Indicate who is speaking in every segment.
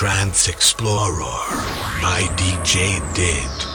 Speaker 1: Trance Explorer by DJ Did.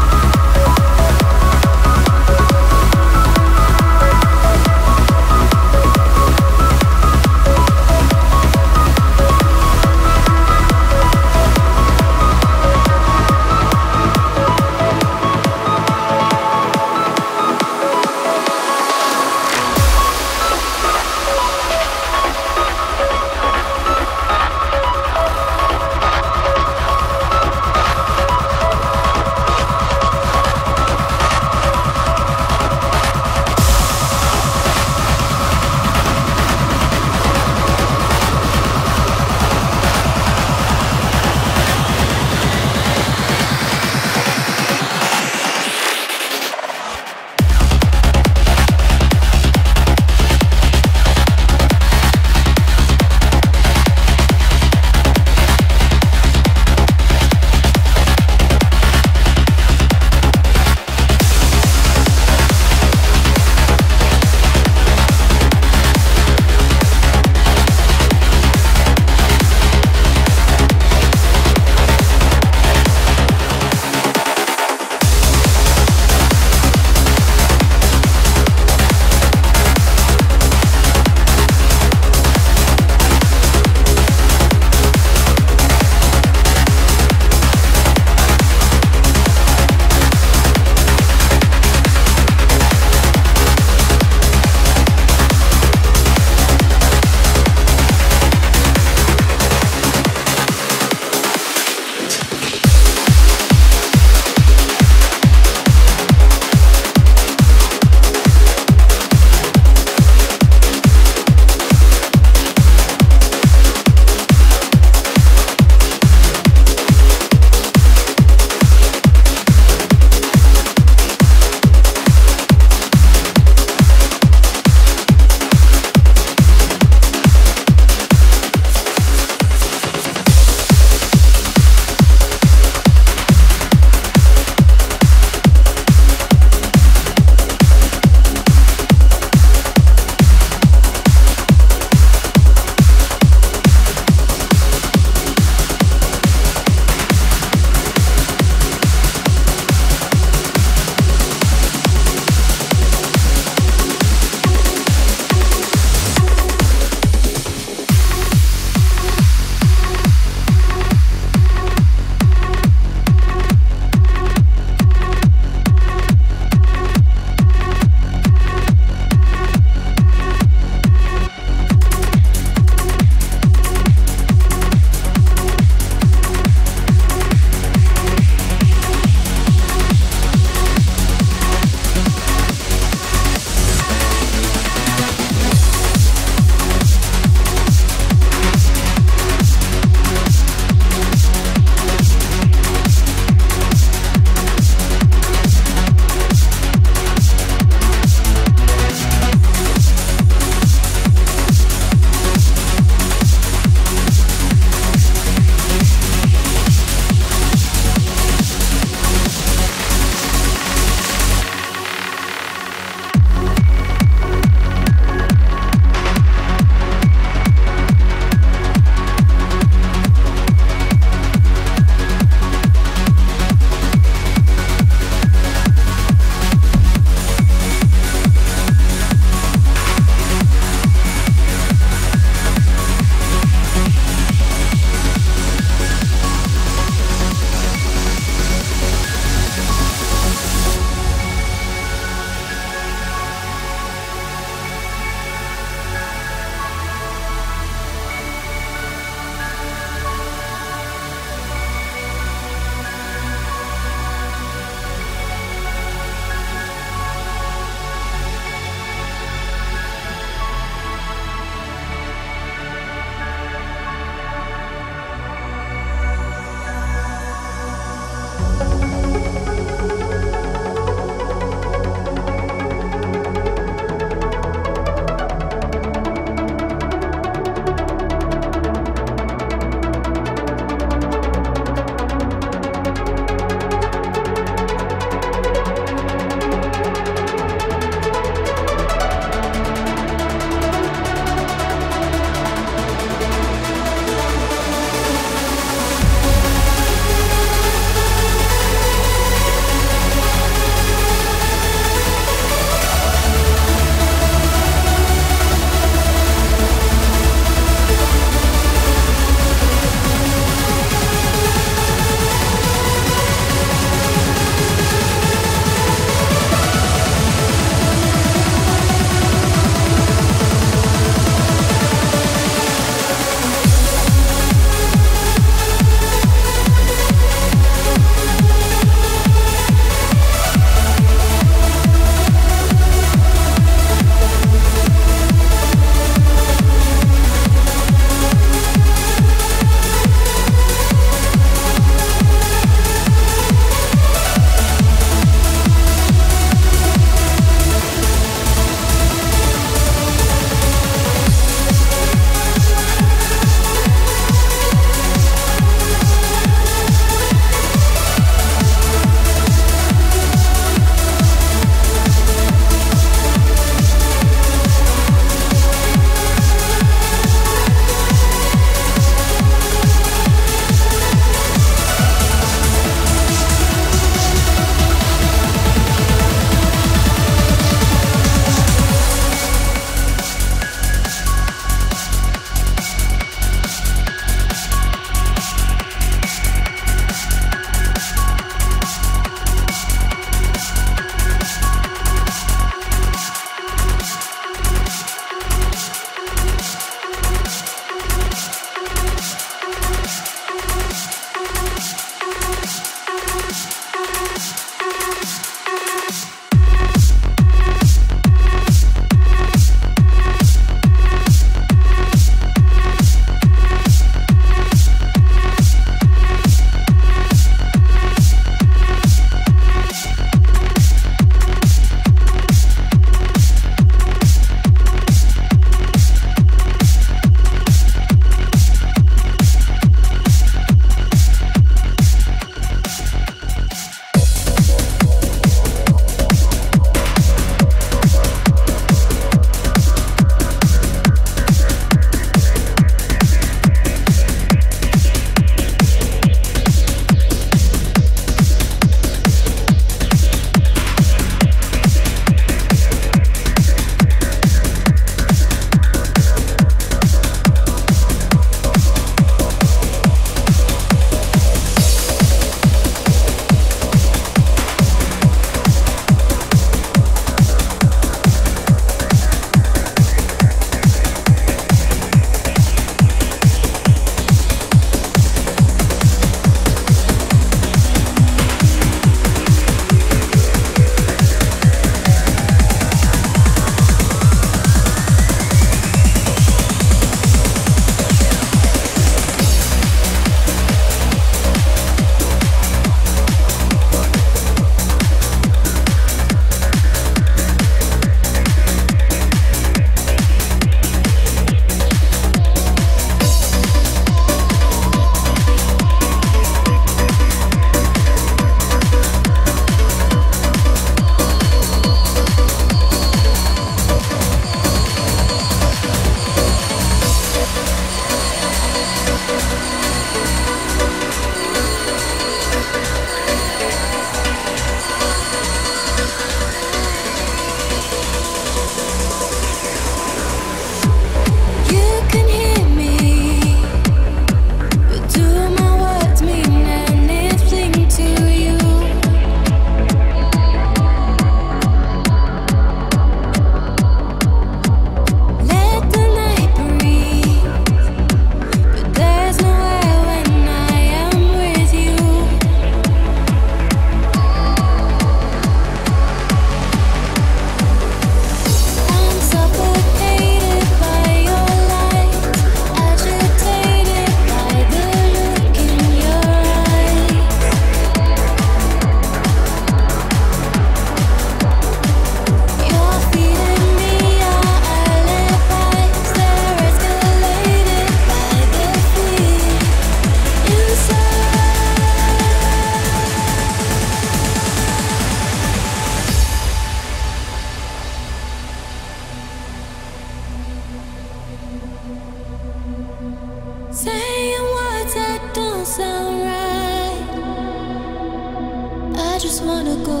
Speaker 2: just wanna go.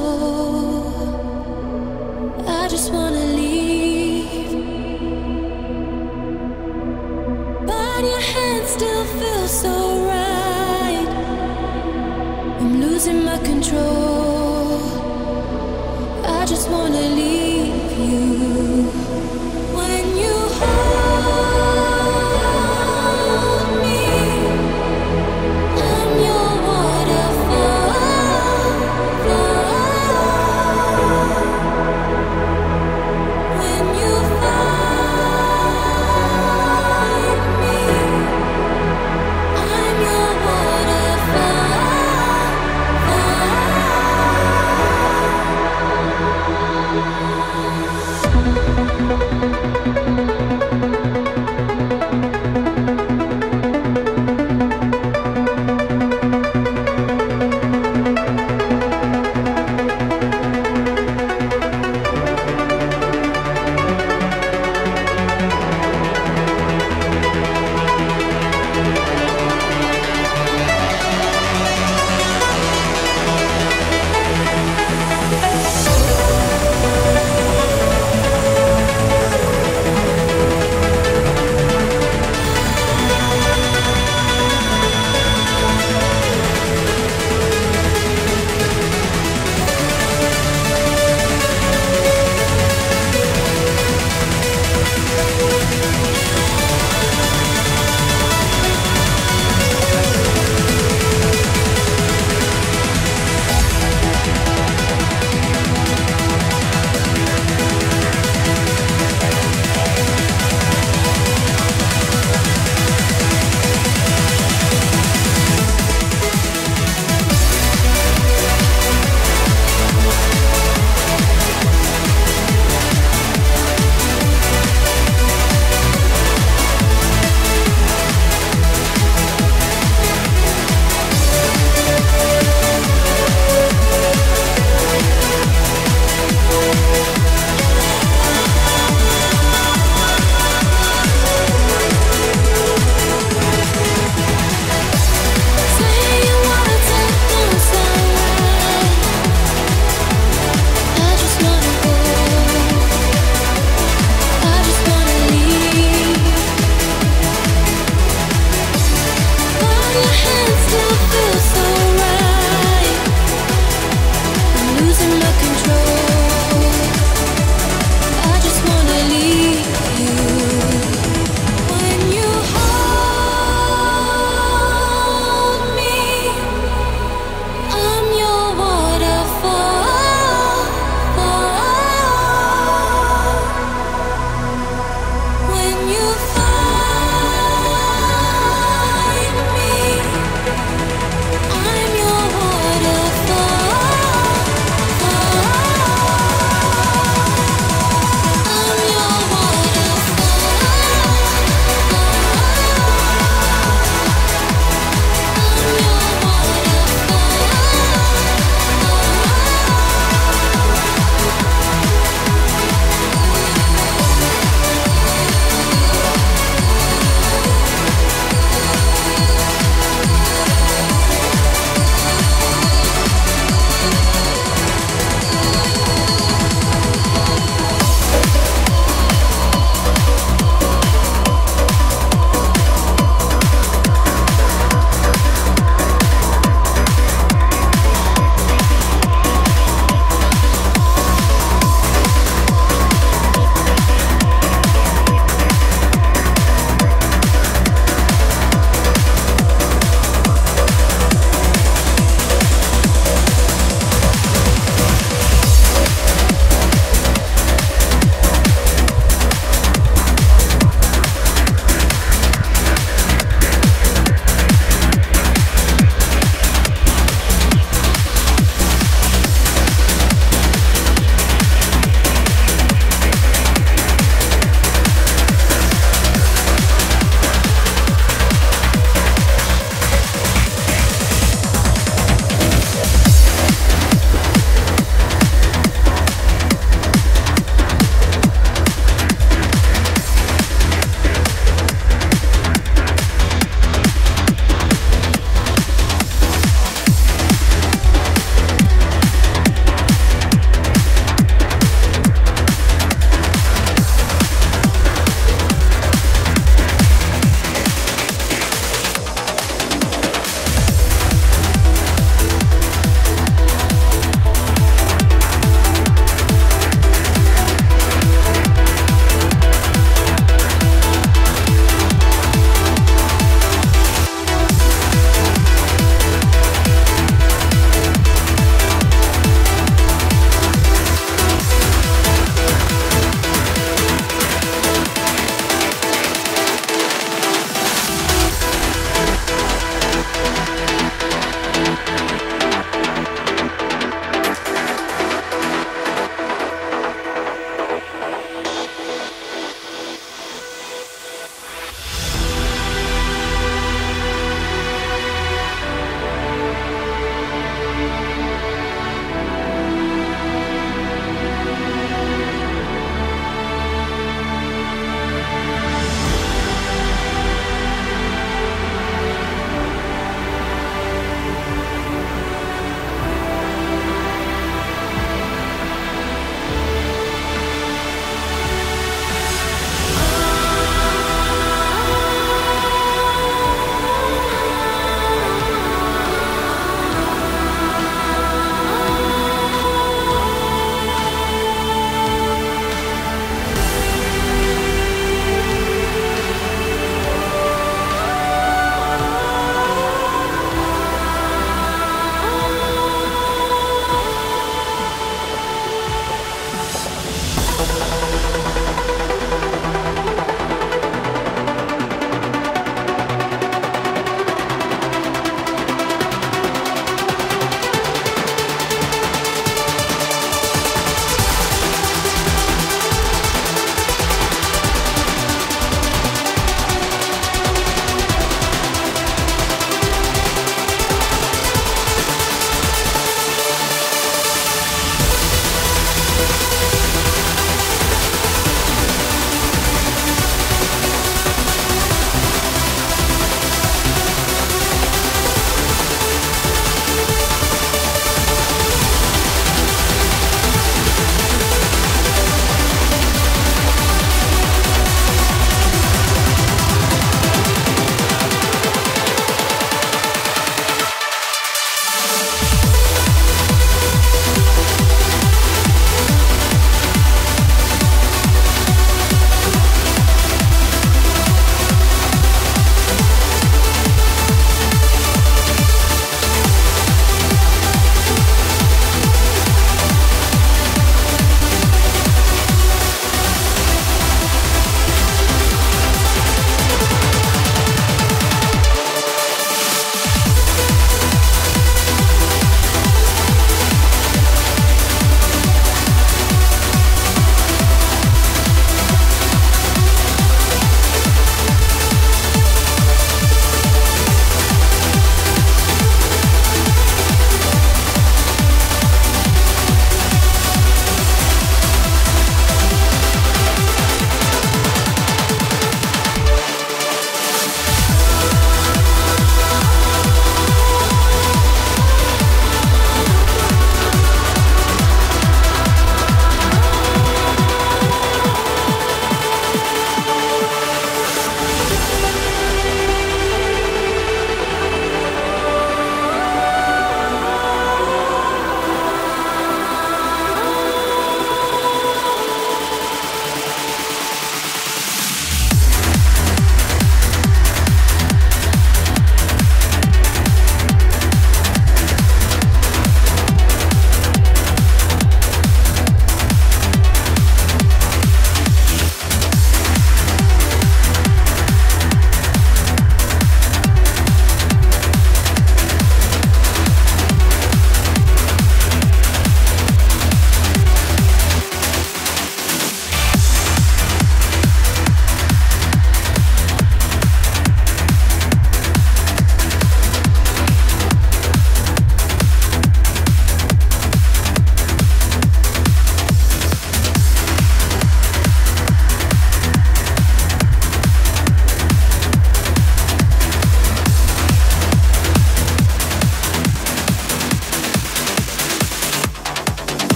Speaker 2: I just wanna leave. But your hand still feels so right. I'm losing my control. I just wanna leave you.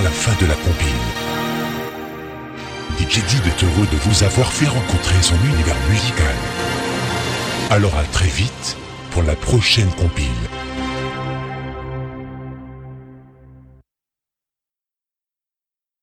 Speaker 3: La fin de la compile. DJ Did est heureux de vous avoir fait rencontrer son univers musical. Alors à très vite pour la prochaine compile.